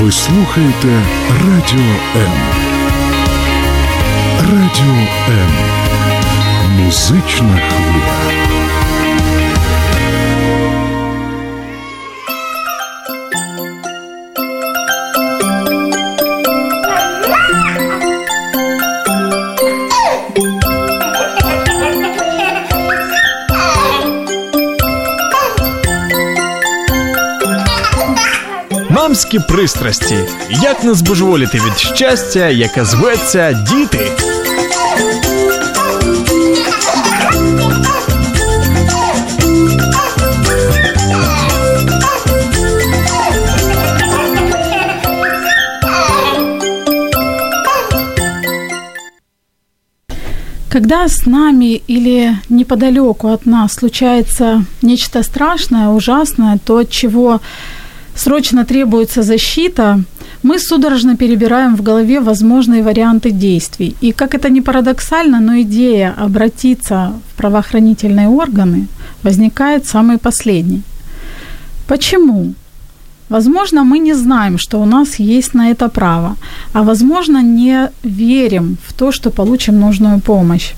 Ви слухаєте Радіо М. Радіо М. Музична хвиля. Мамські пристрасті. Як не збожеволіти від щастя, яке зветься діти. Когда с нами или неподалеку от нас случается нечто страшное, ужасное, то от чего срочно требуется защита, мы судорожно перебираем в голове возможные варианты действий. И как это ни парадоксально, но идея обратиться в правоохранительные органы возникает самой последней. Почему? Возможно, мы не знаем, что у нас есть на это право, а возможно, не верим в то, что получим нужную помощь.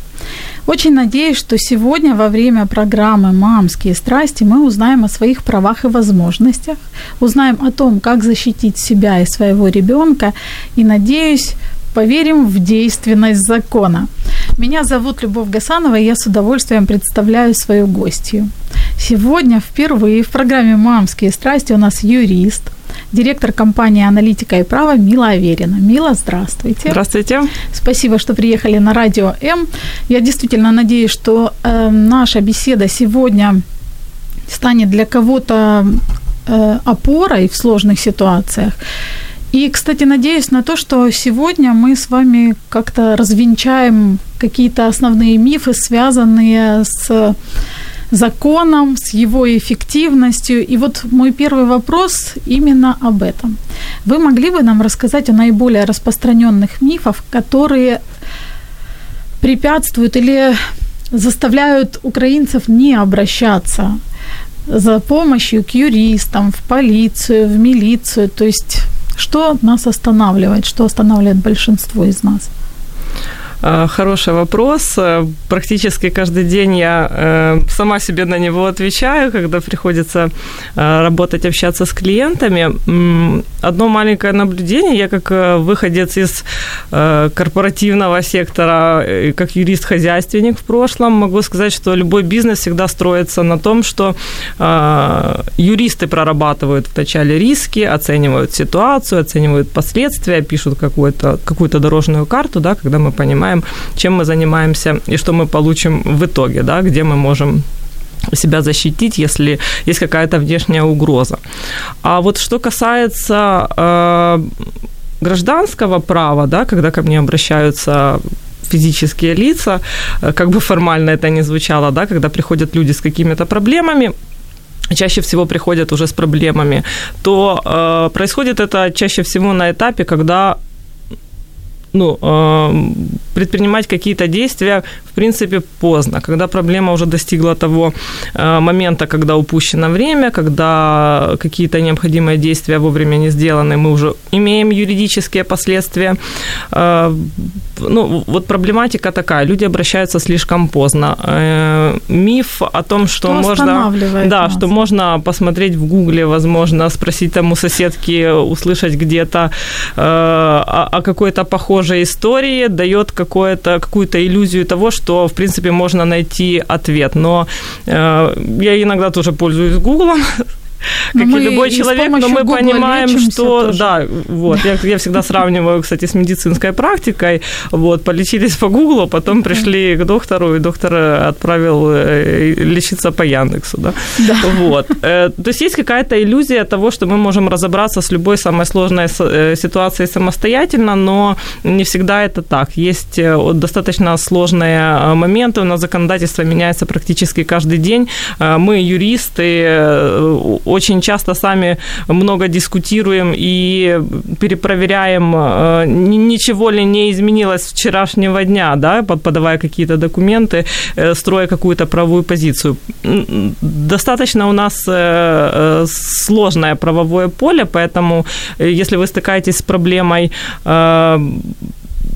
Очень надеюсь, что сегодня во время программы «Мамские страсти» мы узнаем о своих правах и возможностях, узнаем о том, как защитить себя и своего ребенка, и, надеюсь, поверим в действенность закона. Меня зовут Любовь Гасанова, и я с удовольствием представляю свою гостью. Сегодня впервые в программе «Мамские страсти» у нас юрист, директор компании «Аналитика и право» Мила Аверина. Мила, здравствуйте. Здравствуйте. Спасибо, что приехали на Радио М. Я действительно надеюсь, что э, наша беседа сегодня станет для кого-то э, опорой в сложных ситуациях. И, кстати, надеюсь на то, что сегодня мы с вами как-то развенчаем какие-то основные мифы, связанные с законом, с его эффективностью. И вот мой первый вопрос именно об этом. Вы могли бы нам рассказать о наиболее распространенных мифах, которые препятствуют или заставляют украинцев не обращаться за помощью к юристам, в полицию, в милицию? То есть что нас останавливает, что останавливает большинство из нас? Хороший вопрос. Практически каждый день я э, сама себе на него отвечаю, когда приходится э, работать, общаться с клиентами. Одно маленькое наблюдение. Я как э, выходец из корпоративного сектора, как юрист-хозяйственник в прошлом, могу сказать, что любой бизнес всегда строится на том, что юристы прорабатывают вначале риски, оценивают ситуацию, оценивают последствия, пишут какую-то, какую-то дорожную карту, да, когда мы понимаем, знаем, чем мы занимаемся и что мы получим в итоге, да, где мы можем себя защитить, если есть какая-то внешняя угроза. А вот что касается э, гражданского права, да, когда ко мне обращаются физические лица, э, как бы формально это ни звучало, да, когда приходят люди с какими-то проблемами, чаще всего приходят уже с проблемами, то э, происходит это чаще всего на этапе, когда ну, э, предпринимать какие-то действия, в принципе, поздно, когда проблема уже достигла того э, момента, когда упущено время, когда какие-то необходимые действия вовремя не сделаны, мы уже имеем юридические последствия. Э, ну, вот проблематика такая, люди обращаются слишком поздно. Миф о том, что, что можно... Да, нас? что можно посмотреть в гугле, возможно, спросить там у соседки, услышать где-то о, о какой-то похожей похожей истории дает какое-то, какую-то иллюзию того, что, в принципе, можно найти ответ. Но э, я иногда тоже пользуюсь Гуглом, как мы и любой человек, но мы Google понимаем, что тоже. да, вот я, я всегда сравниваю, кстати, с медицинской практикой. Вот полечились по Гуглу, потом пришли к доктору, и доктор отправил э, лечиться по Яндексу, да. да. Вот, э, то есть есть какая-то иллюзия того, что мы можем разобраться с любой самой сложной э, ситуацией самостоятельно, но не всегда это так. Есть достаточно сложные моменты, у нас законодательство меняется практически каждый день. Мы юристы очень часто сами много дискутируем и перепроверяем, э, ничего ли не изменилось вчерашнего дня, да, подавая какие-то документы, э, строя какую-то правовую позицию. Достаточно у нас э, сложное правовое поле, поэтому если вы стыкаетесь с проблемой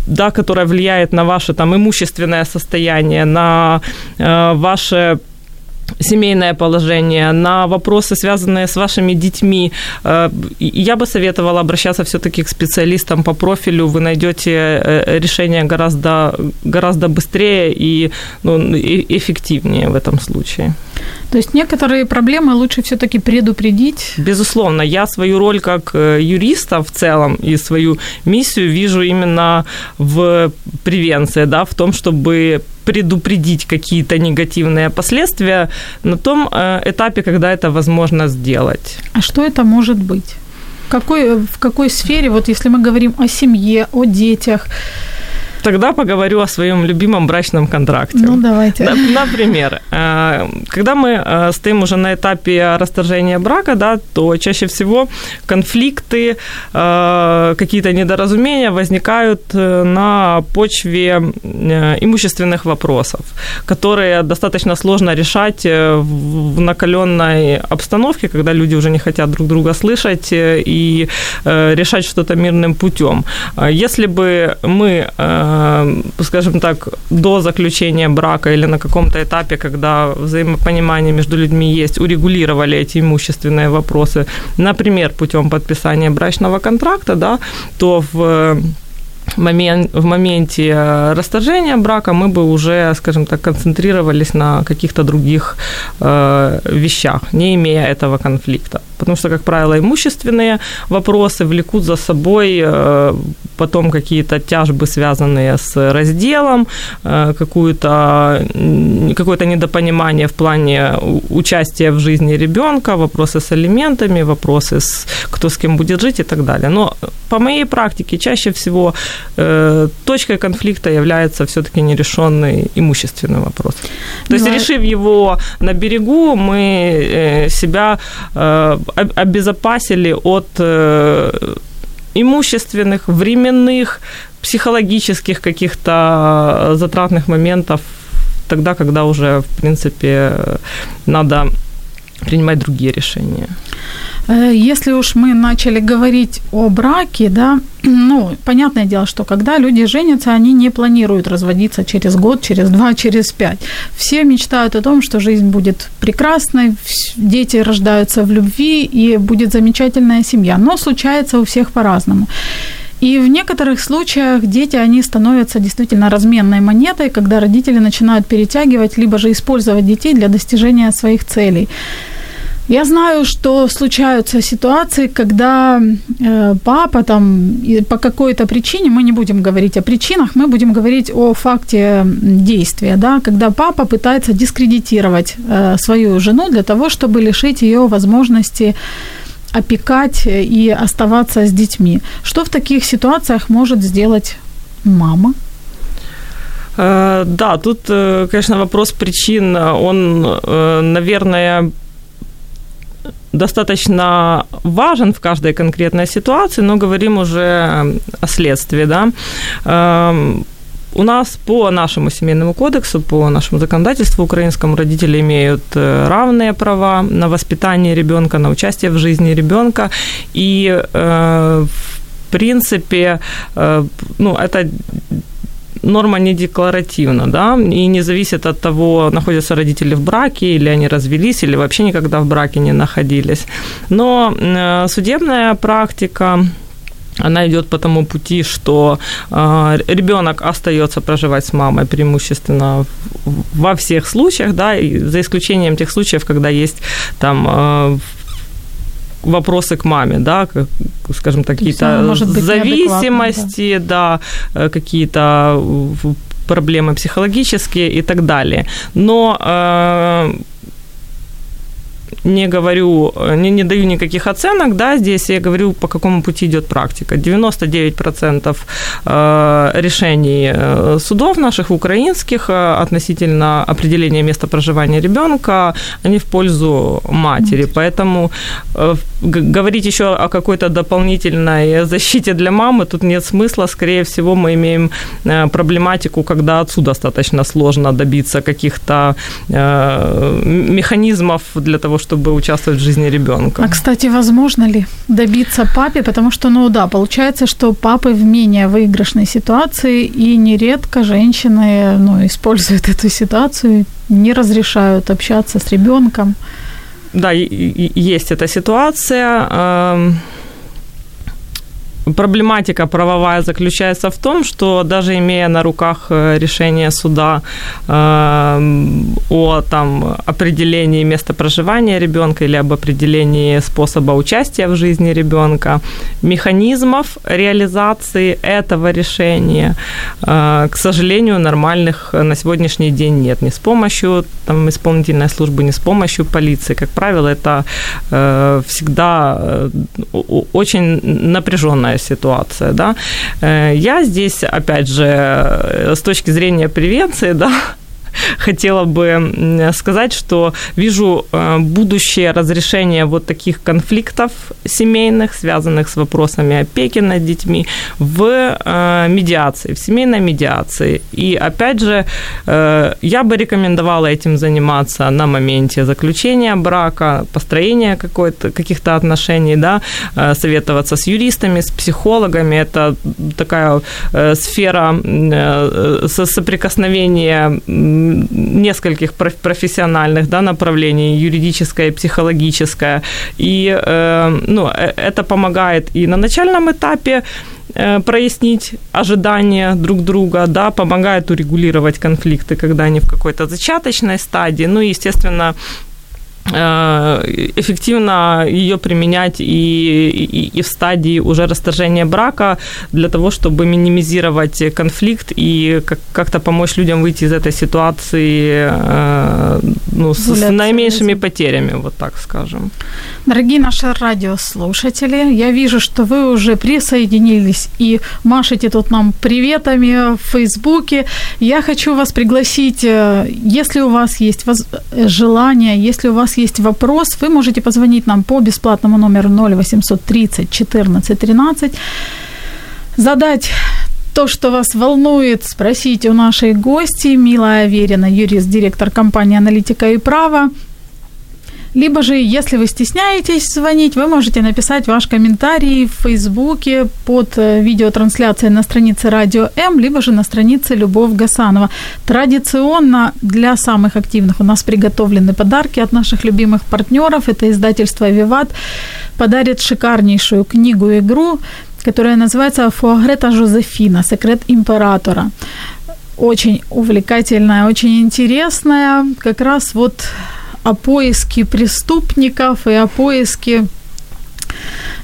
да, которая влияет на ваше там имущественное состояние, на э, ваше семейное положение, на вопросы, связанные с вашими детьми. Э, я бы советовала обращаться все-таки к специалистам по профилю. Вы найдете э, решение гораздо, гораздо быстрее и ну, эффективнее в этом случае. То есть некоторые проблемы лучше все-таки предупредить? Безусловно. Я свою роль как э, юриста в целом и свою миссию вижу именно в превенции, да, в том, чтобы предупредить какие-то негативные последствия на том э, этапе, когда это возможно сделать. А что это может быть? Какой, в какой сфере, вот если мы говорим о семье, о детях, Тогда поговорю о своем любимом брачном контракте. Ну, давайте. Например, э, когда мы э, стоим уже на этапе расторжения брака, да, то чаще всего конфликты, э, какие-то недоразумения возникают на почве имущественных вопросов, которые достаточно сложно решать в накаленной обстановке, когда люди уже не хотят друг друга слышать и решать что-то мирным путем. Если бы мы скажем так, до заключения брака или на каком-то этапе, когда взаимопонимание между людьми есть, урегулировали эти имущественные вопросы, например, путем подписания брачного контракта, да, то в момент, в моменте э, расторжения брака мы бы уже, скажем так, концентрировались на каких-то других э, вещах, не имея этого конфликта. Потому что, как правило, имущественные вопросы влекут за собой э, потом какие-то тяжбы, связанные с разделом, э, какое-то, какое-то недопонимание в плане участия в жизни ребенка, вопросы с алиментами, вопросы с кто с кем будет жить и так далее. Но по моей практике чаще всего э, точкой конфликта является все-таки нерешенный имущественный вопрос. То есть, решив его на берегу, мы себя обезопасили от имущественных, временных, психологических каких-то затратных моментов тогда, когда уже, в принципе, надо принимать другие решения. Э, если уж мы начали говорить о браке, да, ну, понятное дело, что когда люди женятся, они не планируют разводиться через год, через два, через пять. Все мечтают о том, что жизнь будет прекрасной, дети рождаются в любви и будет замечательная семья. Но случается у всех по-разному. И в некоторых случаях дети, они становятся действительно разменной монетой, когда родители начинают перетягивать, либо же использовать детей для достижения своих целей. Я знаю, что случаются ситуации, когда э, папа там по какой-то причине, мы не будем говорить о причинах, мы будем говорить о факте действия, да, когда папа пытается дискредитировать э, свою жену для того, чтобы лишить ее возможности опекать и оставаться с детьми. Что в таких ситуациях может сделать мама? Э, да, тут, конечно, вопрос причин, он, наверное, достаточно важен в каждой конкретной ситуации, но говорим уже о следствии, да. Эм, у нас по нашему семейному кодексу, по нашему законодательству украинскому родители имеют э, равные права на воспитание ребенка, на участие в жизни ребенка. И э, в принципе, э, ну, это норма не декларативна, да, и не зависит от того, находятся родители в браке, или они развелись, или вообще никогда в браке не находились. Но э, судебная практика она идет по тому пути, что э, ребенок остается проживать с мамой преимущественно во всех случаях, да, и за исключением тех случаев, когда есть там э, вопросы к маме, да, скажем так, какие-то зависимости, да, да э, какие-то проблемы психологические и так далее. Но э, не говорю, не, не даю никаких оценок, да, здесь я говорю, по какому пути идет практика. 99% э, решений э, судов наших украинских относительно определения места проживания ребенка, они в пользу матери. Поэтому говорить еще о какой-то дополнительной защите для мамы тут нет смысла. Скорее всего, мы имеем проблематику, когда отцу достаточно сложно добиться каких-то механизмов для того, чтобы участвовать в жизни ребенка. А, кстати, возможно ли добиться папе? Потому что, ну да, получается, что папы в менее выигрышной ситуации, и нередко женщины ну, используют эту ситуацию, не разрешают общаться с ребенком. Да, есть эта ситуация. Проблематика правовая заключается в том, что даже имея на руках э, решение суда э, о там, определении места проживания ребенка или об определении способа участия в жизни ребенка, механизмов реализации этого решения, э, к сожалению, нормальных на сегодняшний день нет. Не с помощью там, исполнительной службы, не с помощью полиции. Как правило, это всегда очень напряженная ситуация, да. Э, я здесь, опять же, с точки зрения превенции, да, хотела бы сказать, что вижу э, будущее разрешение вот таких конфликтов семейных, связанных с вопросами опеки над детьми, в э, медиации, в семейной медиации. И опять же, э, я бы рекомендовала этим заниматься на моменте заключения брака, построения каких-то отношений, да, советоваться с юристами, с психологами. Это такая сфера соприкосновения нескольких профессиональных да, направлений, юридическое, психологическое. И э, ну, э, это помогает и на начальном этапе э, прояснить ожидания друг друга, да, помогает урегулировать конфликты, когда они в какой-то зачаточной стадии. Ну и, естественно, эффективно ее применять и, и, и в стадии уже расторжения брака для того, чтобы минимизировать конфликт и как- как-то помочь людям выйти из этой ситуации э, ну, с, с наименьшими потерями, вот так скажем. Дорогие наши радиослушатели, я вижу, что вы уже присоединились и машете тут нам приветами в Фейсбуке. Я хочу вас пригласить, э, если у вас есть желание, если у вас есть вопрос, вы можете позвонить нам по бесплатному номеру 0800 30 14 13, задать то, что вас волнует, спросить у нашей гости, Мила Аверина, юрист, директор компании «Аналитика и право», либо же, если вы стесняетесь звонить, вы можете написать ваш комментарий в Фейсбуке под э, видеотрансляцией на странице Радио М, либо же на странице Любовь Гасанова. Традиционно для самых активных у нас приготовлены подарки от наших любимых партнеров. Это издательство «Виват» подарит шикарнейшую книгу-игру, которая называется «Фуагрета Жозефина. Секрет императора» очень увлекательная, очень интересная. Как раз вот о поиске преступников и о поиске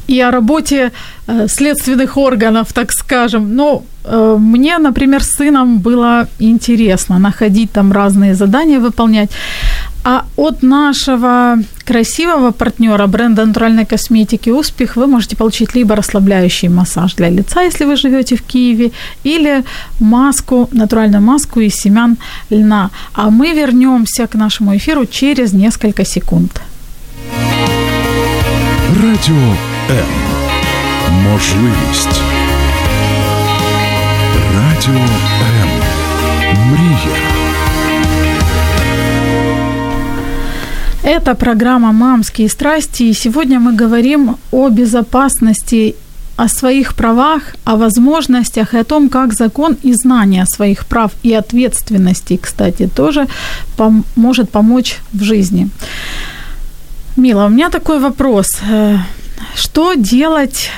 и о работе следственных органов, так скажем. Но э, мне, например, с сыном было интересно находить там разные задания выполнять. А от нашего красивого партнера бренда натуральной косметики «Успех» вы можете получить либо расслабляющий массаж для лица, если вы живете в Киеве, или маску, натуральную маску из семян льна. А мы вернемся к нашему эфиру через несколько секунд. Радіо М Можливість. Радіо М. Мрія. Это программа «Мамские страсти», и сегодня мы говорим о безопасности, о своих правах, о возможностях и о том, как закон и знание своих прав и ответственностей, кстати, тоже пом- может помочь в жизни. Мила, у меня такой вопрос. Э, что делать,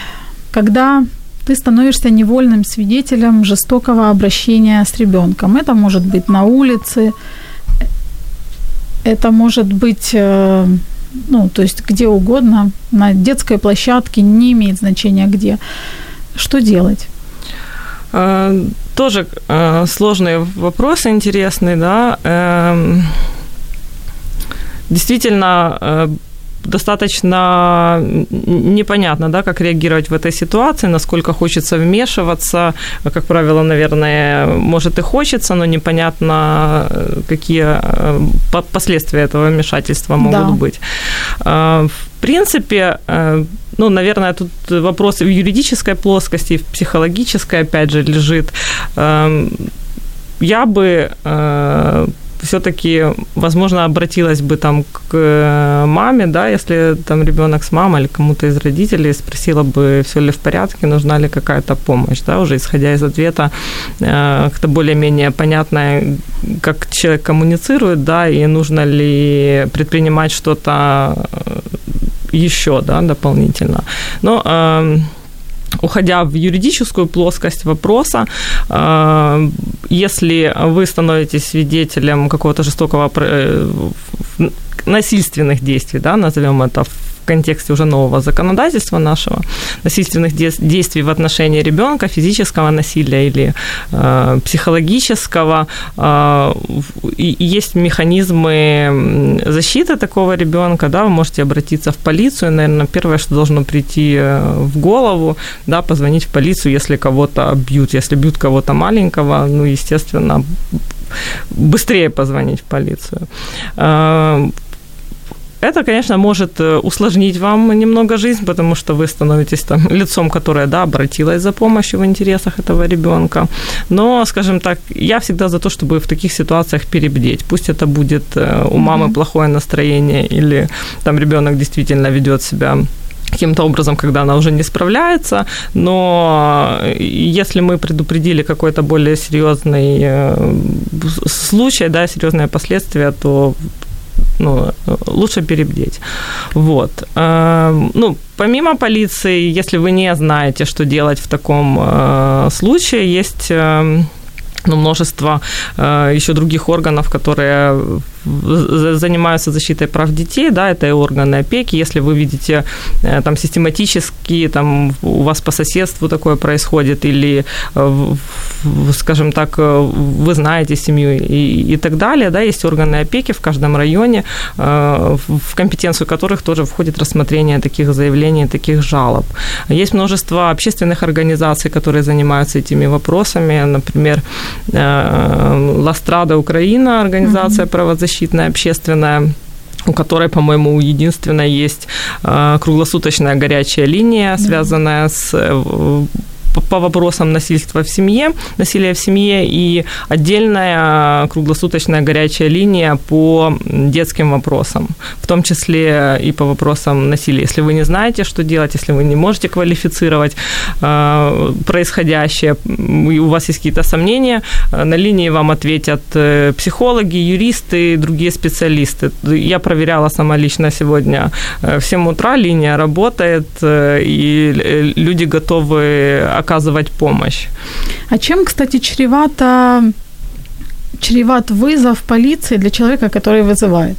когда ты становишься невольным свидетелем жестокого обращения с ребенком? Это может быть на улице, это может быть, э, ну, то есть где угодно, на детской площадке, не имеет значения где. Что делать? Э, тоже сложный вопрос, интересный, да. Эм, действительно э, достаточно непонятно, да, как реагировать в этой ситуации, насколько хочется вмешиваться. Как правило, наверное, может и хочется, но непонятно, какие э, последствия этого вмешательства могут да. быть. Э, в принципе, э, ну, наверное, тут вопрос в юридической плоскости, в психологической, опять же, лежит. Эм, я бы все-таки, возможно, обратилась бы там к э, маме, да, если там ребенок с мамой или кому-то из родителей, спросила бы, все ли в порядке, нужна ли какая-то помощь, да, уже исходя из ответа, э, как-то более-менее понятное, как человек коммуницирует, да, и нужно ли предпринимать что-то э, еще, да, дополнительно. Но эм, уходя в юридическую плоскость вопроса, э, если вы становитесь свидетелем какого-то жестокого э, насильственных действий, да, назовем это в контексте уже нового законодательства нашего, насильственных действий в отношении ребенка, физического насилия или э, психологического. Э, и есть механизмы защиты такого ребенка, да, вы можете обратиться в полицию, наверное, первое, что должно прийти э, в голову, да, позвонить в полицию, если кого-то бьют, если бьют кого-то маленького, ну, естественно, быстрее позвонить в полицию. Э, это, конечно, может э, усложнить вам немного жизнь, потому что вы становитесь там лицом, которое, да, обратилось за помощью в интересах этого ребенка. Но, скажем так, я всегда за то, чтобы в таких ситуациях перебдеть. Пусть это будет э, у мамы mm-hmm. плохое настроение или там ребенок действительно ведет себя каким-то образом, когда она уже не справляется, но если мы предупредили какой-то более серьезный э, случай, да, серьезные последствия, то ну, лучше перебдеть. Вот. Эм, ну, помимо полиции, если вы не знаете, что делать в таком э, случае, есть ну, множество э, еще других органов, которые занимаются защитой прав детей, да, это и органы опеки. Если вы видите э, там систематически, там у вас по соседству такое происходит, или, э, скажем так, э, вы знаете семью и, и так далее, да, есть органы опеки в каждом районе, в компетенцию которых тоже входит рассмотрение таких заявлений, таких жалоб. Есть множество общественных организаций, которые занимаются этими вопросами, например, Ластрада Украина, организация mm-hmm. правозащиты, правозащитная, общественная у которой, по-моему, единственная есть э, круглосуточная горячая линия, связанная с э, по вопросам насильства в семье, насилия в семье и отдельная круглосуточная горячая линия по детским вопросам, в том числе и по вопросам насилия. Если вы не знаете, что делать, если вы не можете квалифицировать э, происходящее, и у вас есть какие-то сомнения, э, на линии вам ответят э, психологи, юристы, другие специалисты. Я проверяла сама лично сегодня в 7 утра, линия работает, и люди готовы оказывать помощь. А чем, кстати, чревато, чреват вызов полиции для человека, который вызывает?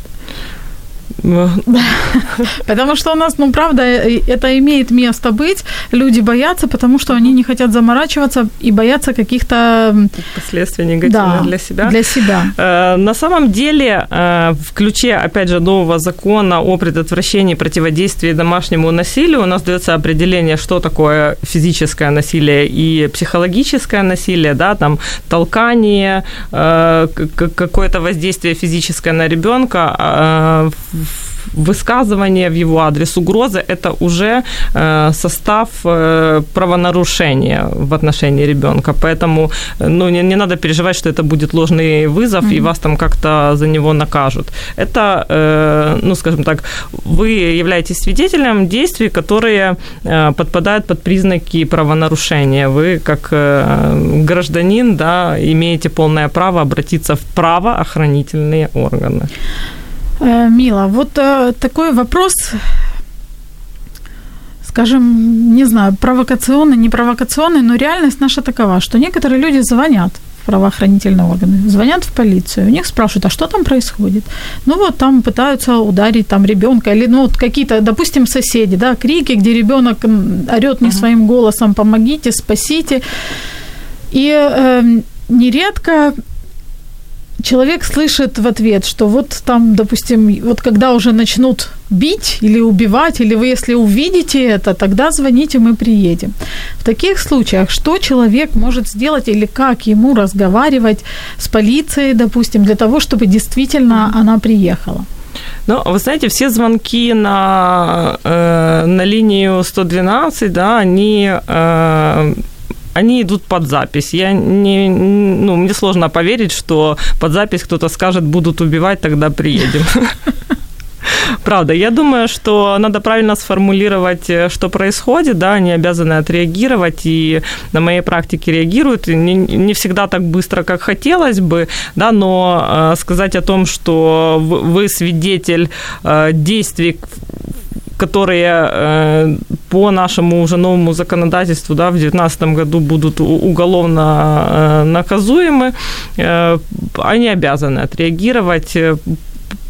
Потому что у нас, ну, правда, это имеет место быть. Люди боятся, потому что они не хотят заморачиваться и боятся каких-то... Последствий негативных да, для себя. Для себя. Э, на самом деле, э, в ключе, опять же, нового закона о предотвращении и противодействии домашнему насилию у нас дается определение, что такое физическое насилие и психологическое насилие, да, там толкание, э, какое-то воздействие физическое на ребенка, высказывание в его адрес, угрозы – это уже э, состав э, правонарушения в отношении ребенка. Поэтому ну, не, не надо переживать, что это будет ложный вызов, mm-hmm. и вас там как-то за него накажут. Это, э, ну, скажем так, вы являетесь свидетелем действий, которые подпадают под признаки правонарушения. Вы, как гражданин, да, имеете полное право обратиться в правоохранительные органы. Э, Мила, вот э, такой вопрос, скажем, не знаю, провокационный, не провокационный, но реальность наша такова, что некоторые люди звонят в правоохранительные органы, звонят в полицию, у них спрашивают, а что там происходит? Ну вот там пытаются ударить там ребенка или ну вот какие-то, допустим, соседи, да, крики, где ребенок орет не своим голосом, помогите, спасите. И э, нередко человек слышит в ответ, что вот там, допустим, вот когда уже начнут бить или убивать, или вы если увидите это, тогда звоните, мы приедем. В таких случаях что человек может сделать или как ему разговаривать с полицией, допустим, для того, чтобы действительно она приехала? Ну, вы знаете, все звонки на, э, на линию 112, да, они э, они идут под запись. Я не, ну, мне сложно поверить, что под запись кто-то скажет, будут убивать, тогда приедем. Правда, я думаю, что надо правильно сформулировать, э, что происходит, да, они обязаны отреагировать, и на моей практике реагируют, не, не всегда так быстро, как хотелось бы, да, но э, сказать о том, что вы свидетель э, действий которые э, по нашему уже новому законодательству да, в 2019 году будут уголовно э, наказуемы, э, они обязаны отреагировать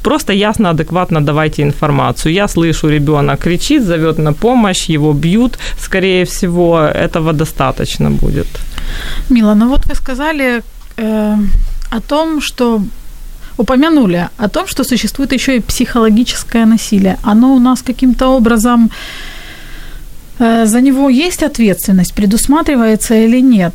Просто ясно, адекватно давайте информацию. Я слышу, ребенок кричит, зовет на помощь, его бьют. Скорее всего, этого достаточно будет. Мила, ну вот вы сказали э, о том, что упомянули о том, что существует еще и психологическое насилие. Оно у нас каким-то образом э, за него есть ответственность, предусматривается или нет?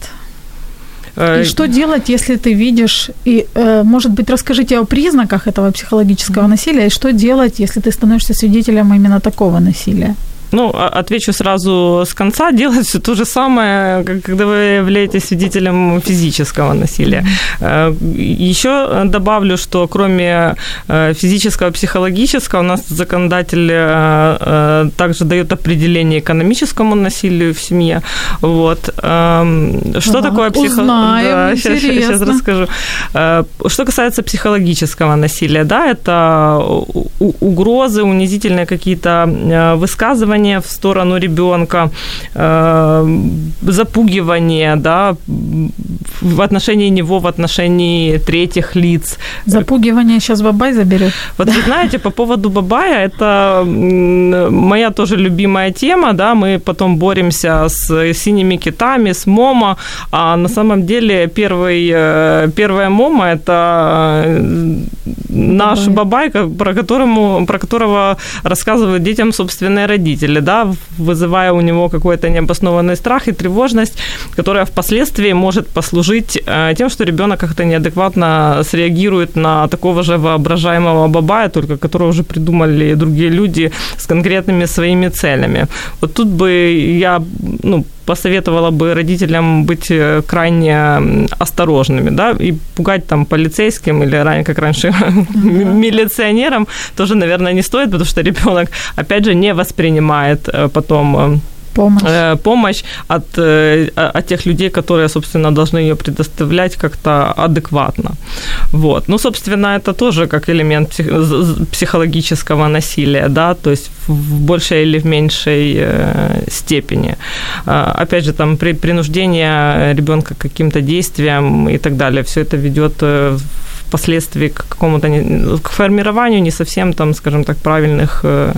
И что делать, если ты видишь, и, э, может быть, расскажите о признаках этого психологического насилия, и что делать, если ты становишься свидетелем именно такого насилия? Ну, отвечу сразу с конца. Делать все то же самое, когда вы являетесь свидетелем физического насилия. Mm-hmm. Еще добавлю, что кроме э, физического, психологического, у нас законодатель э, э, также дает определение экономическому насилию в семье. Вот. Эм, что ага, такое психология? Да, сейчас, сейчас расскажу. Что касается психологического насилия, да, это угрозы, унизительные какие-то высказывания, давление в сторону ребенка, э, запугивание, да, в отношении него, в отношении третьих лиц. Запугивание сейчас Бабай заберет. Вот да. вы знаете, по поводу Бабая, это моя тоже любимая тема, да, мы потом боремся с синими китами, с Момо, а на самом деле первый, э, первая Момо – это э, наш Бабай, про, которому, про которого рассказывают детям собственные родители родители, да, вызывая у него какой-то необоснованный страх и тревожность, которая впоследствии может послужить э, тем, что ребенок как-то неадекватно среагирует на такого же воображаемого бабая, только которого уже придумали другие люди с конкретными своими целями. Вот тут бы я, ну, посоветовала бы родителям быть э, крайне осторожными, да, и пугать там полицейским или как раньше милиционерам тоже, наверное, не стоит, потому что ребенок, опять же, не воспринимает э, потом э, помощь, э, помощь от, э, от тех людей, которые, собственно, должны ее предоставлять как-то адекватно. Вот. Ну, собственно, это тоже как элемент психологического насилия, да, то есть в большей или в меньшей э, степени. Э, опять же, там при, принуждение ребенка к каким-то действиям и так далее, все это ведет э, впоследствии к какому-то к формированию не совсем там, скажем так, правильных э,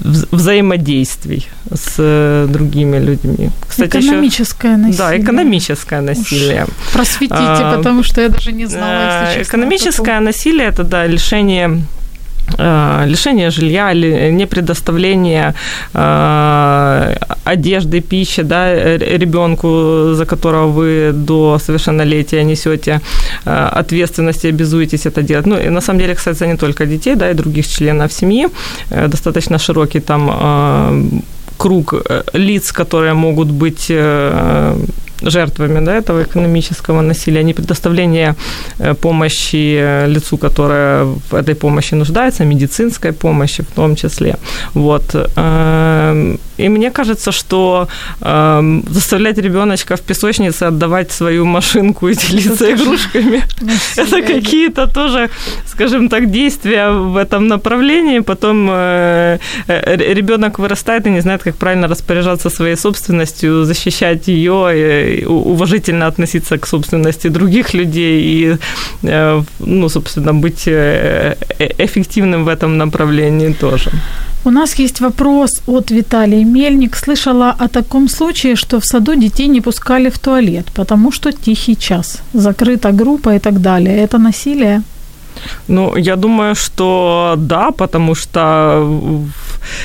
взаимодействий с э, другими людьми. Кстати, экономическое еще, насилие. Да, экономическое насилие. Уж просветите, а, потому что я даже не знала, если э, честно. Экономическое насилие – это, да, лишение лишение жилья, непредоставление э, одежды, пищи да, ребенку, за которого вы до совершеннолетия несете э, ответственность и обязуетесь это делать. Ну, и на самом деле, кстати, не только детей, да, и других членов семьи. Достаточно широкий там круг лиц, которые могут быть жертвами да, этого экономического насилия, не предоставление э, помощи э, лицу, которое в этой помощи нуждается, медицинской помощи в том числе. Вот. Эм, и мне кажется, что заставлять ребеночка в песочнице отдавать свою машинку и делиться игрушками, это какие-то тоже, скажем так, действия в этом направлении. Потом э, ребенок вырастает и не знает, как правильно распоряжаться своей собственностью, защищать ее уважительно относиться к собственности других людей и, ну, собственно, быть эффективным в этом направлении тоже. У нас есть вопрос от Виталии Мельник. Слышала о таком случае, что в саду детей не пускали в туалет, потому что тихий час, закрыта группа и так далее. Это насилие? Ну, я думаю, что да, потому что,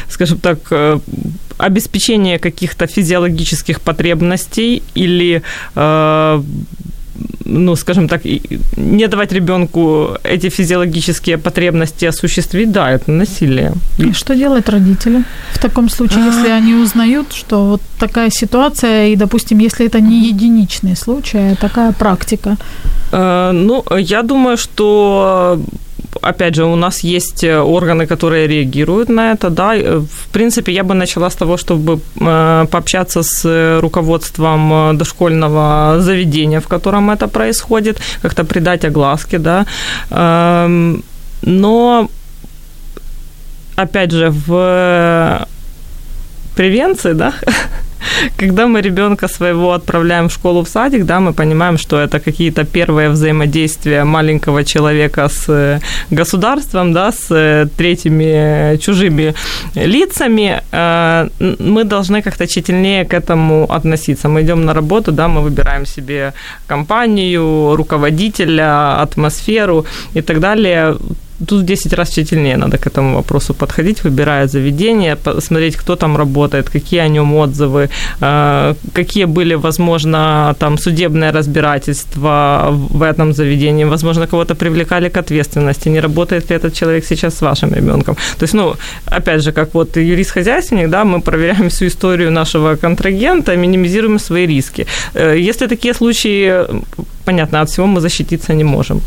скажем так, э, обеспечение каких-то физиологических потребностей или э, ну, скажем так, не давать ребенку эти физиологические потребности осуществить, да, это насилие. И что делать родители в таком случае, если они узнают, что вот такая ситуация, и, допустим, если это не единичный случай, а такая практика? Э, ну, я думаю, что опять же, у нас есть э, органы, которые реагируют на это, да. Э, в принципе, я бы начала с того, чтобы э, пообщаться с руководством дошкольного заведения, в котором это происходит, как-то придать огласки, да. Эм, но, опять же, в превенции, да, когда мы ребенка своего отправляем в школу, в садик, да, мы понимаем, что это какие-то первые взаимодействия маленького человека с э, государством, да, с э, третьими чужими лицами, э, мы должны как-то тщательнее к этому относиться. Мы идем на работу, да, мы выбираем себе компанию, руководителя, атмосферу и так далее тут в 10 раз тщательнее надо к этому вопросу подходить, выбирая заведение, смотреть, кто там работает, какие о нем отзывы, а, какие были, возможно, там судебное разбирательство в этом заведении, возможно, кого-то привлекали к ответственности, не работает ли этот человек сейчас с вашим ребенком. То есть, ну, опять же, как вот юрист-хозяйственник, да, мы проверяем всю историю нашего контрагента, минимизируем свои риски. Э, если такие случаи, понятно, от всего мы защититься не можем.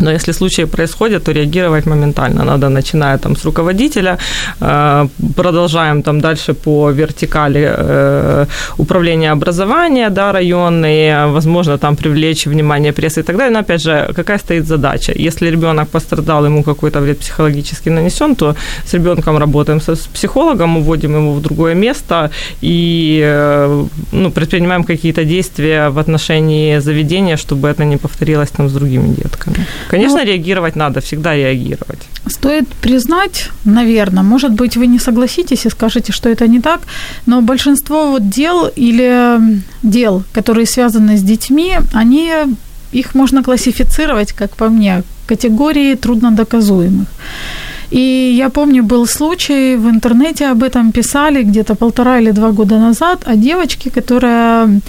Но если случаи происходят, то реагировать моментально надо, начиная там с руководителя, э, продолжаем там дальше по вертикали э, управления образования, да, районные, возможно, там привлечь внимание прессы и так далее. Но опять же, какая стоит задача? Если ребенок пострадал, ему какой-то вред психологически нанесен, то с ребенком работаем с психологом, уводим его в другое место и э, ну, предпринимаем какие-то действия в отношении заведения, чтобы это не повторилось там с другими детками. Конечно, ну, реагировать надо, всегда реагировать. Стоит признать, наверное, может быть, вы не согласитесь и скажете, что это не так, но большинство вот дел или дел, которые связаны с детьми, они их можно классифицировать, как по мне, категории труднодоказуемых. И я помню, был случай, в интернете об этом писали где-то полтора или два года назад, о девочке, которая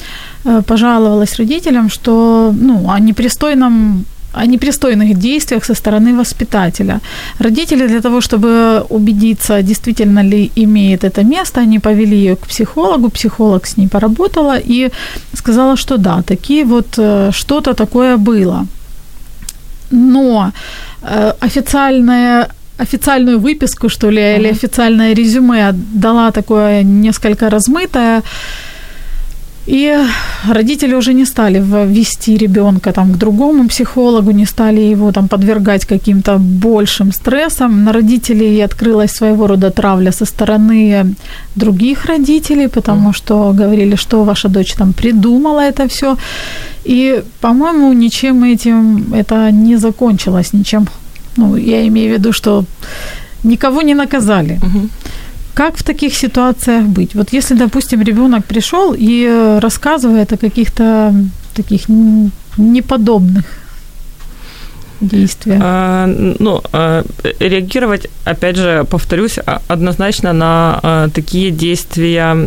э, пожаловалась родителям, что ну, о непристойном о непристойных действиях со стороны воспитателя. Родители для того, чтобы убедиться, действительно ли имеет это место, они повели ее к психологу, психолог с ней поработала и сказала, что да, такие вот э, что-то такое было. Но э, официальная официальную выписку, что ли, uh-huh. или официальное резюме дала такое несколько размытое. И родители уже не стали ввести ребенка там, к другому психологу, не стали его там, подвергать каким-то большим стрессам. На родителей открылась своего рода травля со стороны других родителей, потому что говорили, что ваша дочь там придумала это все. И, по-моему, ничем этим это не закончилось, ничем. Ну, я имею в виду, что никого не наказали. Угу. Как в таких ситуациях быть? Вот если, допустим, ребенок пришел и э, рассказывает о каких-то таких неподобных действиях? А, ну, а, реагировать, опять же, повторюсь, однозначно на а, такие действия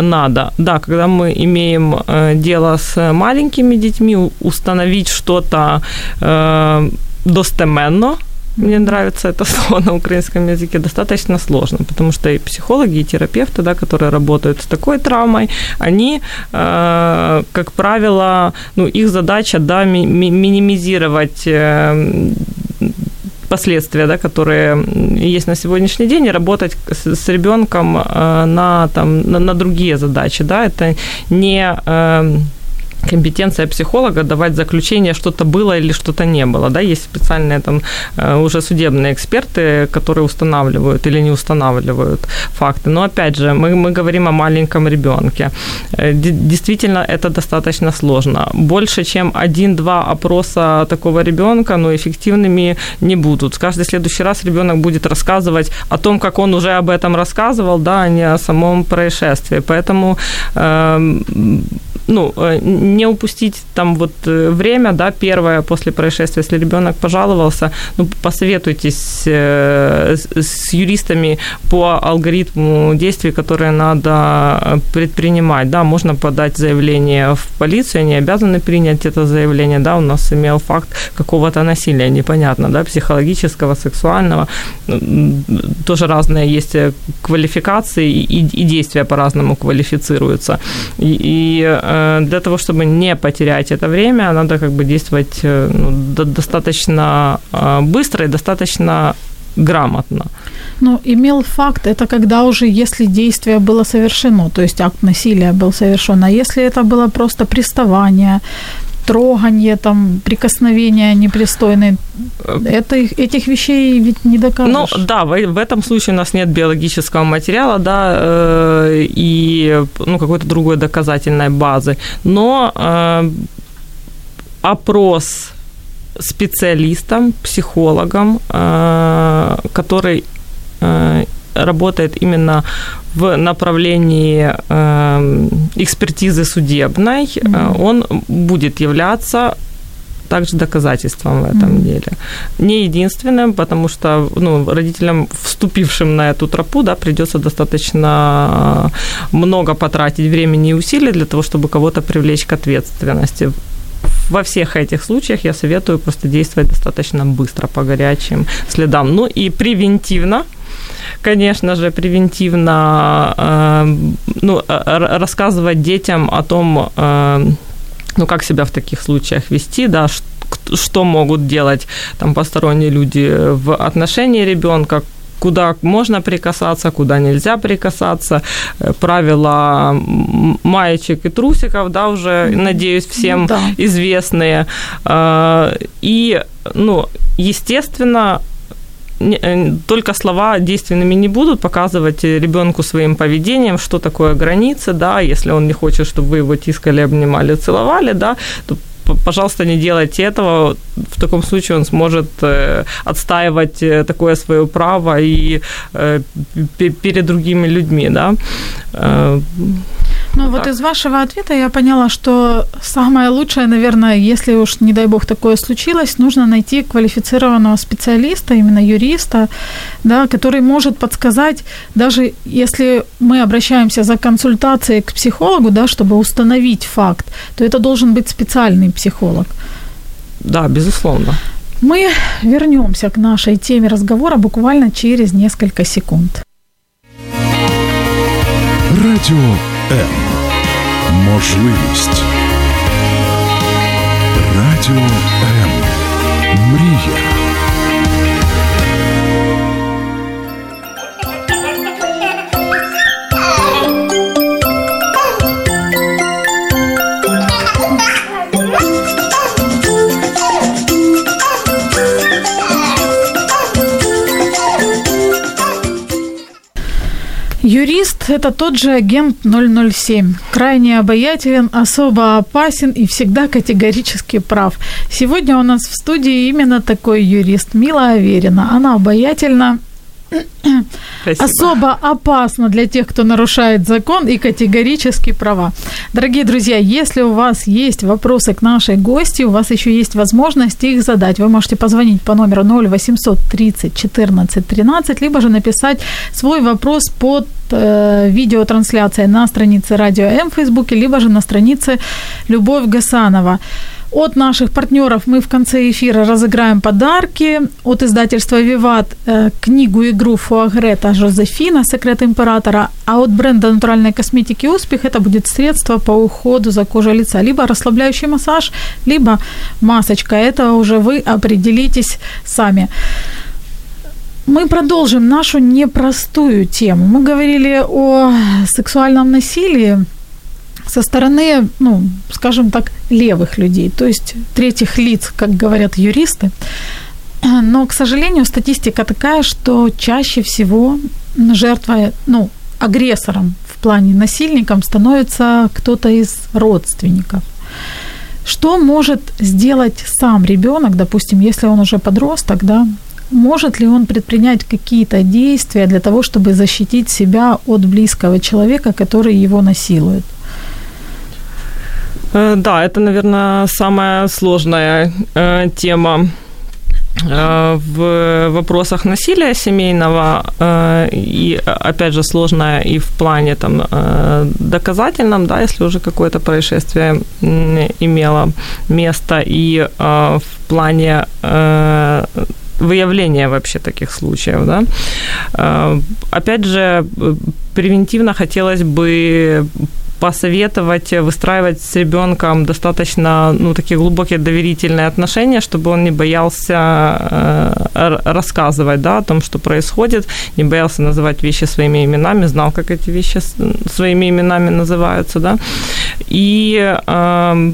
надо. Да, когда мы имеем а, дело с маленькими детьми, установить что-то а, достеменно – мне нравится это слово на украинском языке, достаточно сложно, потому что и психологи, и терапевты, да, которые работают с такой травмой, они, э, как правило, ну, их задача, да, ми- минимизировать э, последствия, да, которые есть на сегодняшний день, и работать с, с ребенком э, на, там, на, на другие задачи, да, это не... Э, компетенция психолога давать заключение, что-то было или что-то не было. Да? Есть специальные там э, уже судебные эксперты, которые устанавливают или не устанавливают факты. Но опять же, мы, мы говорим о маленьком ребенке. Э, действительно, это достаточно сложно. Больше, чем один-два опроса такого ребенка, но эффективными не будут. Каждый следующий раз ребенок будет рассказывать о том, как он уже об этом рассказывал, да, а не о самом происшествии. Поэтому э, ну, э, не упустить там вот э, время, да, первое после происшествия, если ребенок пожаловался, ну, посоветуйтесь э, с юристами по алгоритму действий, которые надо предпринимать, да, можно подать заявление в полицию, они обязаны принять это заявление, да, у нас имел факт какого-то насилия, непонятно, да, психологического, сексуального, тоже разные есть квалификации и, и действия по-разному квалифицируются, и, и для того, чтобы не потерять это время, надо как бы действовать э, ну, достаточно э, быстро и достаточно грамотно. Ну, имел факт, это когда уже, если действие было совершено, то есть акт насилия был совершен, а если это было просто приставание, трогание, там, прикосновения непристойные. Это, этих вещей ведь не докажешь. Ну, да, в, в этом случае у нас нет биологического материала, да, э, и ну, какой-то другой доказательной базы. Но э, опрос специалистам, психологам, э, который э, работает именно в направлении э, экспертизы судебной, mm-hmm. он будет являться также доказательством в этом mm-hmm. деле. Не единственным, потому что ну, родителям, вступившим на эту тропу, да, придется достаточно много потратить времени и усилий для того, чтобы кого-то привлечь к ответственности. Во всех этих случаях я советую просто действовать достаточно быстро по горячим следам. Ну и превентивно, конечно же, превентивно э, ну, рассказывать детям о том, э, ну, как себя в таких случаях вести, да, что могут делать там посторонние люди в отношении ребенка, куда можно прикасаться, куда нельзя прикасаться, э, правила маечек и трусиков, да, уже, надеюсь, всем да. известные. И, ну, естественно, Э, только слова действенными не будут показывать ребенку своим поведением, что такое границы, да, если он не хочет, чтобы вы его тискали, обнимали, целовали, да, то пожалуйста, не делайте этого. В таком случае он сможет э, отстаивать э, такое свое право и перед другими людьми, да. Ну, вот из вашего ответа я поняла, что самое лучшее, наверное, если уж, не дай бог, такое случилось, нужно найти квалифицированного специалиста, именно юриста, да, который может подсказать, даже если мы обращаемся за консультацией к психологу, да, чтобы установить факт, то это должен быть специальный психолог. Да, безусловно. Мы вернемся к нашей теме разговора буквально через несколько секунд. Радио М. Можливість. Радіо М. Мрія. Это тот же агент 007. Крайне обаятелен, особо опасен и всегда категорически прав. Сегодня у нас в студии именно такой юрист, Мила Аверина. Она обаятельна, Спасибо. особо опасно для тех, кто нарушает закон и категорически права. Дорогие друзья, если у вас есть вопросы к нашей гости, у вас еще есть возможность их задать. Вы можете позвонить по номеру 0800 30 14 13, либо же написать свой вопрос под э, видеотрансляцией на странице Радио М в Фейсбуке, либо же на странице Любовь Гасанова. От наших партнеров мы в конце эфира разыграем подарки. От издательства «Виват» э, книгу-игру Фуагрета Жозефина «Секрет императора», а от бренда натуральной косметики «Успех» это будет средство по уходу за кожей лица. Либо расслабляющий массаж, либо масочка. Это уже вы определитесь сами. Мы продолжим нашу непростую тему. Мы говорили о сексуальном насилии, со стороны, ну, скажем так, левых людей, то есть третьих лиц, как говорят юристы. Но, к сожалению, статистика такая, что чаще всего жертва, ну, агрессором в плане насильником становится кто-то из родственников. Что может сделать сам ребенок, допустим, если он уже подросток, да, может ли он предпринять какие-то действия для того, чтобы защитить себя от близкого человека, который его насилует? Э, да, это, наверное, самая сложная э, тема э, в вопросах насилия семейного и опять же сложная и в плане там доказательном, да, если уже какое-то происшествие имело место и в плане выявления вообще таких случаев, да. Опять же, превентивно хотелось бы посоветовать выстраивать с ребенком достаточно ну, такие глубокие доверительные отношения, чтобы он не боялся э, рассказывать да, о том, что происходит, не боялся называть вещи своими именами, знал, как эти вещи своими именами называются. Да. И э,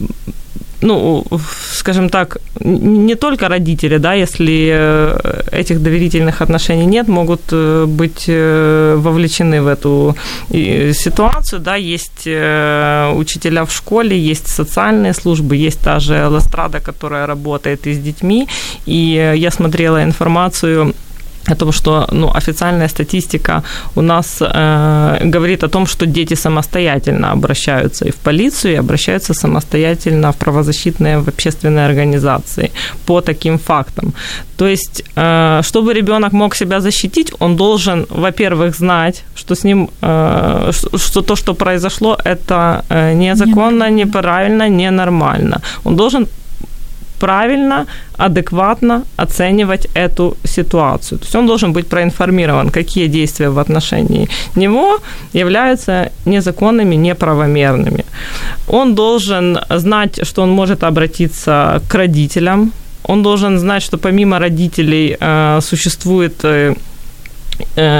ну, скажем так, не только родители, да, если э, этих доверительных отношений нет, могут э, быть э, вовлечены в эту ситуацию, да, есть учителя в школе, есть социальные службы, есть та же Ластрада, которая работает и с детьми, и я смотрела информацию о том, что ну, официальная статистика у нас э, говорит о том, что дети самостоятельно обращаются и в полицию, и обращаются самостоятельно в правозащитные, в общественные организации по таким фактам. То есть, э, чтобы ребенок мог себя защитить, он должен, во-первых, знать, что с ним, э, что то, что произошло, это э, незаконно, неправильно, ненормально. Он должен правильно, адекватно оценивать эту ситуацию. То есть он должен быть проинформирован, какие действия в отношении него являются незаконными, неправомерными. Он должен знать, что он может обратиться к родителям, он должен знать, что помимо родителей э, существует э,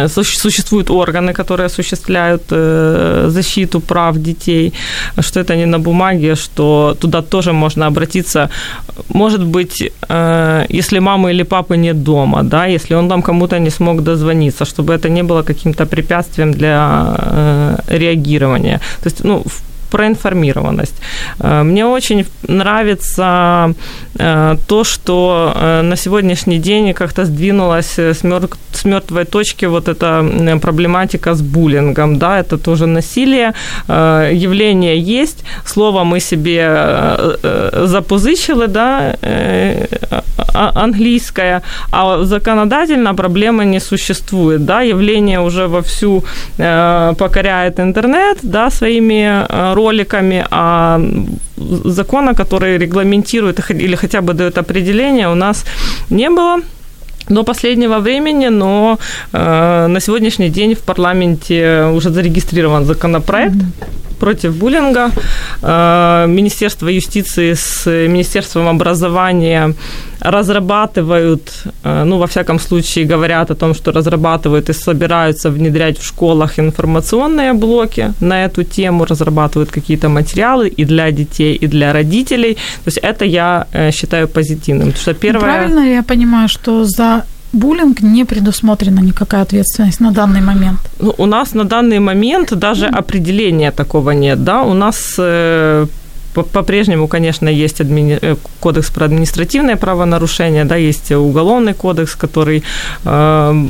существуют органы, которые осуществляют э, защиту прав детей, что это не на бумаге, что туда тоже можно обратиться. Может быть, э, если мамы или папы нет дома, да, если он там кому-то не смог дозвониться, чтобы это не было каким-то препятствием для реагирования. То есть, ну, проинформированность. Э, мне очень нравится э, то, что э, на сегодняшний день как-то сдвинулась с, мертвой точки вот эта проблематика с буллингом. Да, это тоже насилие. Явление есть. Слово мы себе запозычили, да, а, английское, а законодательно проблемы не существует. Да, явление уже вовсю покоряет интернет да, своими роликами, а закона, который регламентирует или хотя бы дает определение, у нас не было до последнего времени, но э, на сегодняшний день в парламенте уже зарегистрирован законопроект. Mm-hmm против буллинга. Э, Министерство юстиции с Министерством образования разрабатывают, э, ну, во всяком случае, говорят о том, что разрабатывают и собираются внедрять в школах информационные блоки на эту тему, разрабатывают какие-то материалы и для детей, и для родителей. То есть это я э, считаю позитивным. Потому что первое... Правильно я понимаю, что за буллинг не предусмотрена никакая ответственность на данный момент? Ну, у нас на данный момент даже mm. определения такого нет, да, у нас э, по-прежнему, конечно, есть админи... Э, кодекс про административное правонарушение, да, есть уголовный кодекс, который э,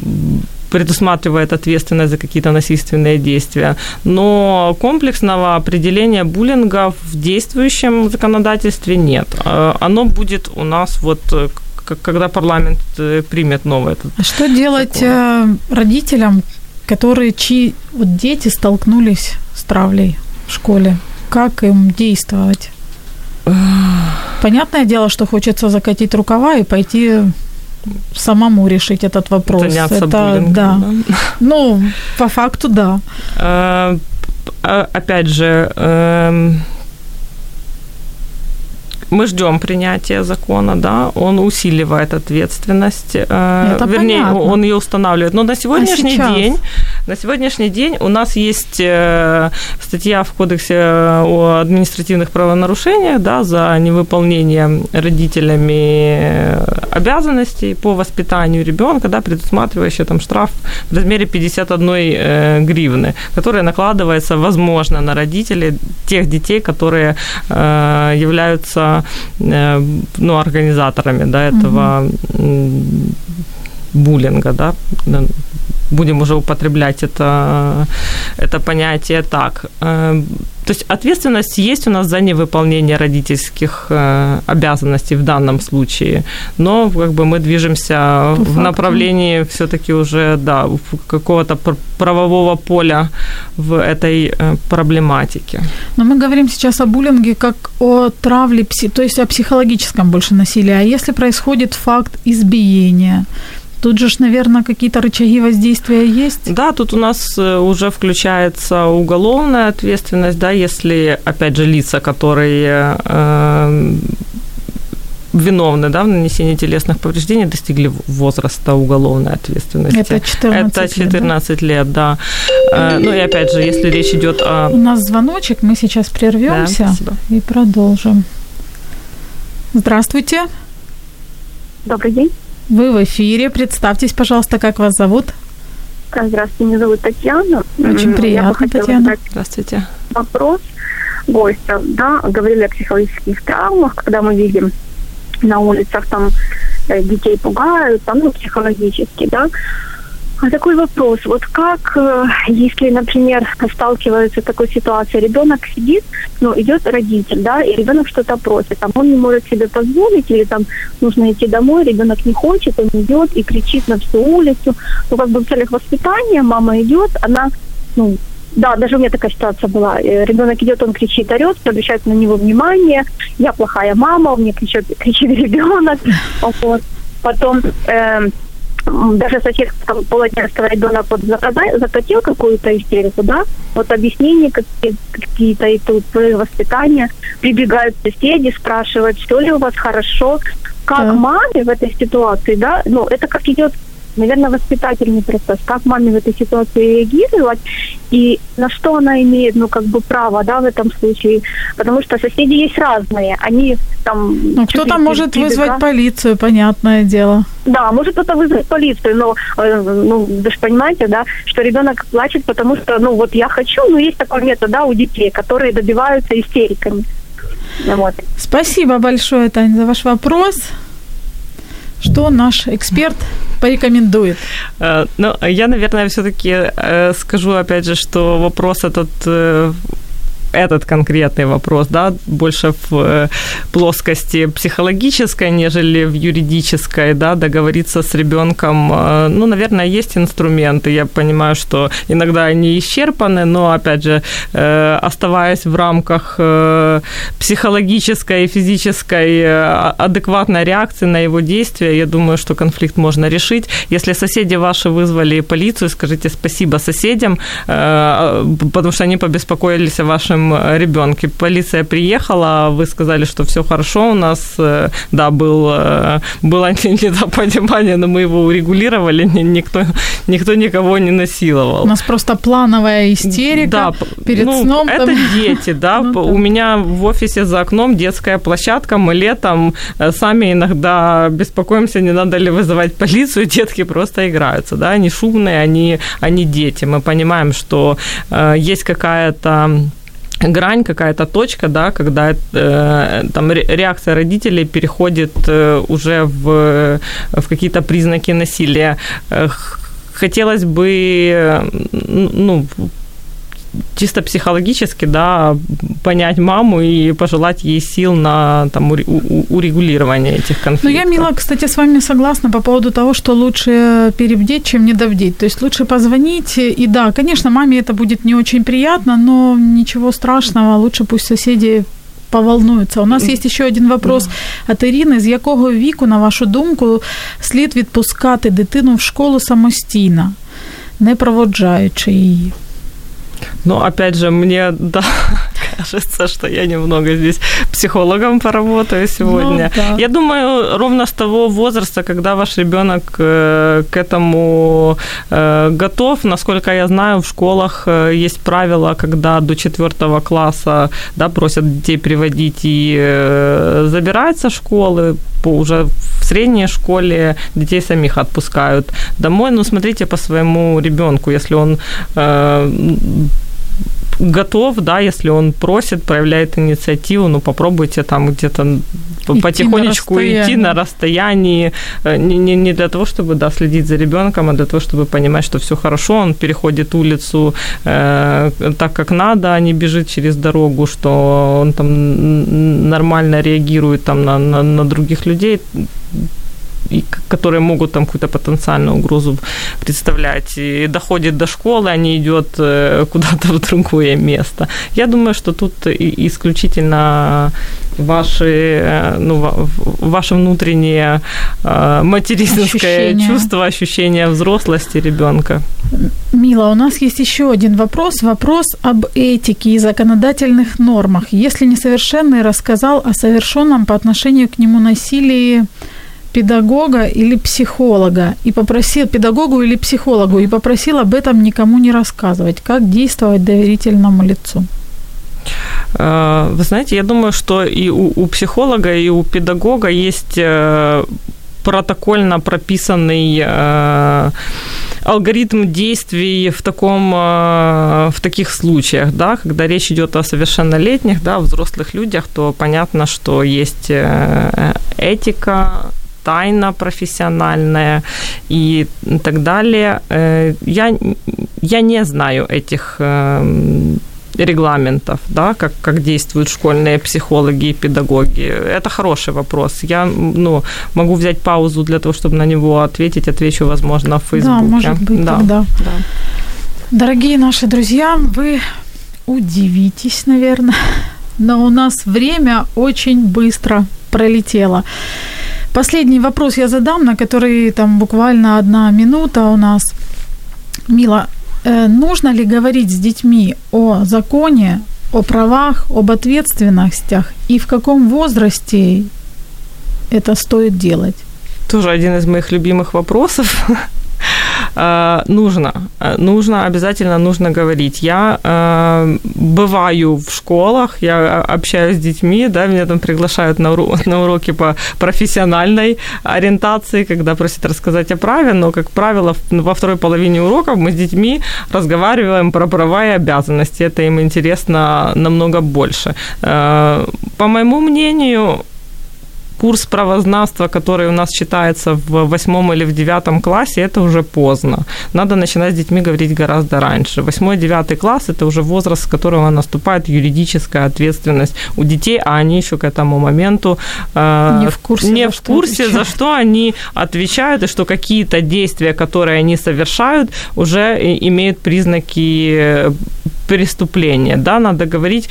предусматривает ответственность за какие-то насильственные действия. Но комплексного определения буллинга в действующем законодательстве нет. Э, оно будет у нас вот когда парламент э, примет новое. А что делать закон. Э, родителям, которые чьи вот дети столкнулись с травлей в школе? Как им действовать? Понятное дело, что хочется закатить рукава и пойти самому решить этот вопрос. Заняться Это, буллингом, да. да. Ну, по факту, да. А, опять же, эм, мы ждем принятия закона, да, он усиливает ответственность, э, Это вернее, понятно. он ее устанавливает. Но на сегодняшний а день На сегодняшний день у нас есть э, статья в Кодексе о административных правонарушениях да, за невыполнение родителями обязанностей по воспитанию ребенка, да, предусматривающая там штраф в размере 51 э, гривны, которая накладывается, возможно, на родителей тех детей, которые э, являются ну, организаторами да, этого угу. буллинга, да, будем уже употреблять это, это понятие так. Э, то есть ответственность есть у нас за невыполнение родительских э, обязанностей в данном случае, но как бы мы движемся По в факту. направлении все-таки уже да, какого-то правового поля в этой э, проблематике. Но мы говорим сейчас о буллинге как о травле, то есть о психологическом больше насилии. А если происходит факт избиения, Тут же, наверное, какие-то рычаги воздействия есть? Да, тут у нас э, уже включается уголовная ответственность, да, если, опять же, лица, которые э, виновны да, в нанесении телесных повреждений, достигли возраста уголовной ответственности. Это 14 Это 14 лет, лет да. Э, ну и опять же, если речь идет о... У нас звоночек, мы сейчас прервемся да, и продолжим. Здравствуйте. Добрый день. Вы в эфире. Представьтесь, пожалуйста, как вас зовут? Здравствуйте, меня зовут Татьяна. Очень приятно, Я Татьяна. Здравствуйте. Вопрос гостя. Да, говорили о психологических травмах, когда мы видим на улицах там э, детей пугают, там, ну, психологически, да. А такой вопрос. Вот как, э, если, например, сталкиваются с такой ситуацией, ребенок сидит, ну, идет родитель, да, и ребенок что-то просит, там он не может себе позволить, или там нужно идти домой, ребенок не хочет, он идет и кричит на всю улицу. Ну, как бы в целях воспитания мама идет, она, ну, да, даже у меня такая ситуация была. Э, ребенок идет, он кричит, орет, обращает на него внимание. Я плохая мама, у меня кричит, кричит ребенок. Вот. Потом э, даже сосед там полотенце ребенок вот закатил какую-то истерику, да, вот объяснения какие- какие-то и тут воспитание, прибегают соседи, спрашивают, все ли у вас хорошо, как да. маме в этой ситуации, да, ну, это как идет наверное, воспитательный процесс, как маме в этой ситуации реагировать и на что она имеет, ну, как бы право, да, в этом случае, потому что соседи есть разные, они там... Ну, кто-то может перебега... вызвать полицию, понятное дело. Да, может кто-то вызвать полицию, но, э, ну, вы же понимаете, да, что ребенок плачет, потому что, ну, вот я хочу, но есть такой метод, да, у детей, которые добиваются истериками. Вот. Спасибо большое, Таня, за ваш вопрос. Что наш эксперт порекомендует? Э, ну, я, наверное, все-таки э, скажу, опять же, что вопрос этот э, этот конкретный вопрос, да, больше в э, плоскости психологической, нежели в юридической, да, договориться с ребенком, э, ну, наверное, есть инструменты, я понимаю, что иногда они исчерпаны, но, опять же, э, оставаясь в рамках психологической и физической адекватной реакции на его действия, я думаю, что конфликт можно решить. Если соседи ваши вызвали полицию, скажите спасибо соседям, потому что они побеспокоились о вашем э, ребенке. Полиция приехала, вы сказали, что все хорошо у нас, э, да, был, э, было недопонимание, но мы его урегулировали, никто, никто никого не насиловал. У нас просто плановая истерика да, перед ну, сном. Это там... дети, да. ну, у меня в офисе за окном детская площадка, мы летом сами иногда беспокоимся, не надо ли вызывать полицию, детки просто играются, да, они шумные, они, они дети. Мы понимаем, что э, есть какая-то грань, какая-то точка, да, когда э, там реакция родителей переходит э, уже в, в какие-то признаки насилия. Хотелось бы, ну, чисто психологически, да, понять маму и пожелать ей сил на там, урегулирование этих конфликтов. Ну, я, Мила, кстати, с вами согласна по поводу того, что лучше перебдеть, чем недовдеть. То есть лучше позвонить. И да, конечно, маме это будет не очень приятно, но ничего страшного, лучше пусть соседи поволнуються. У нас є ще один вопрос от Ірини. З якого віку, на вашу думку, слід відпускати дитину в школу самостійно, не проводжаючи її? Ну, опять же, мне, да, кажется, что я немного здесь психологом поработаю сегодня. Ну, да. Я думаю, ровно с того возраста, когда ваш ребенок э, к этому э, готов, насколько я знаю, в школах э, есть правила, когда до четвертого класса да, просят детей приводить и забирать со школы, по уже в средней школе детей самих отпускают домой. Ну, смотрите по своему ребенку, если он готов, да, если он просит, проявляет инициативу, ну попробуйте там где-то идти потихонечку на идти на расстоянии, э, не, не, не для того, чтобы, да, следить за ребенком, а для того, чтобы понимать, что все хорошо, он переходит улицу э, так, как надо, а не бежит через дорогу, что он там нормально реагирует там на, на, на других людей и, которые могут там какую-то потенциальную угрозу представлять, и доходит до школы, а не идет э, куда-то в другое место. Я думаю, что тут исключительно ваши, э, ну, ваше внутреннее э, материнское ощущение. чувство, ощущение взрослости ребенка. Мила, у нас есть еще один вопрос. Вопрос об этике и законодательных нормах. Если несовершенный рассказал о совершенном по отношению к нему насилии педагога или психолога и попросил педагогу или психологу и попросил об этом никому не рассказывать. Как действовать доверительному лицу? Э, вы знаете, я думаю, что и у, у психолога, и у педагога есть э, протокольно прописанный э, алгоритм действий в таком в таких случаях, да, когда речь идет о совершеннолетних, да, взрослых людях, то понятно, что есть этика, тайна профессиональная и так далее. Э, я, я не знаю этих эм, регламентов, да, как, как действуют школьные психологи и педагоги? Это хороший вопрос. Я ну, могу взять паузу для того, чтобы на него ответить. Отвечу, возможно, в Фейсбуке. Да, может быть, да. тогда. Да. Дорогие наши друзья, вы удивитесь, наверное, но у нас время очень быстро пролетело. Последний вопрос я задам, на который там буквально одна минута у нас. Мила, э, нужно ли говорить с детьми о законе, о правах, об ответственностях и в каком возрасте это стоит делать? Тоже один из моих любимых вопросов. Э, нужно, э, нужно, обязательно нужно говорить. Я э, бываю в школах, я общаюсь с детьми, да, меня там приглашают на, урок, на уроки по профессиональной ориентации, когда просят рассказать о праве, но, как правило, во второй половине уроков мы с детьми разговариваем про права и обязанности. Это им интересно намного больше. По моему мнению, курс правознавства, который у нас читается в восьмом или в девятом классе, это уже поздно. Надо начинать с детьми говорить гораздо раньше. Восьмой, девятый класс – это уже возраст, с которого наступает юридическая ответственность у детей, а они еще к этому моменту э, не в курсе, не в курсе за что они отвечают, и что какие-то действия, которые они совершают, уже имеют признаки преступления. Да, надо говорить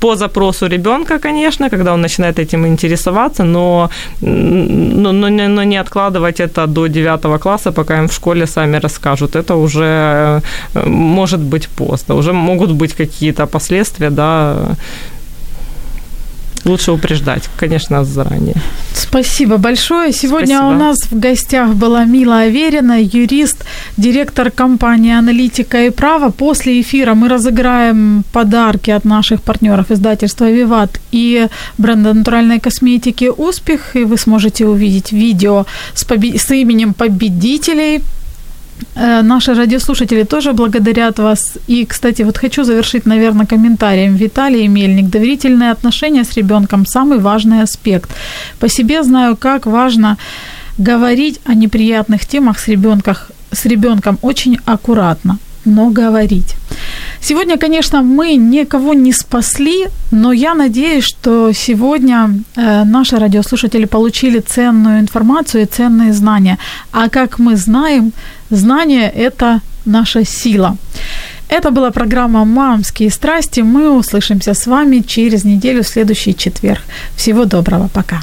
по запросу ребенка, конечно, когда он начинает этим интересоваться, но, но, но, но не откладывать это до 9 класса, пока им в школе сами расскажут. Это уже э, может быть поздно, уже могут быть какие-то последствия, да, лучше упреждать, конечно, заранее. Спасибо большое. Сегодня Спасибо. у нас в гостях была Мила Аверина, юрист, директор компании «Аналитика и право». После эфира мы разыграем подарки от наших партнеров издательства «Виват» и бренда натуральной косметики «Успех». И вы сможете увидеть видео с, побед... с именем победителей наши радиослушатели тоже благодарят вас. И, кстати, вот хочу завершить, наверное, комментарием. Виталий Мельник. Доверительные отношения с ребенком – самый важный аспект. По себе знаю, как важно говорить о неприятных темах с, ребенком, с ребенком очень аккуратно, но говорить. Сегодня, конечно, мы никого не спасли, но я надеюсь, что сегодня э, наши радиослушатели получили ценную информацию и ценные знания. А как мы знаем, знание – это наша сила. Это была программа «Мамские страсти». Мы услышимся с вами через неделю, следующий четверг. Всего доброго, пока.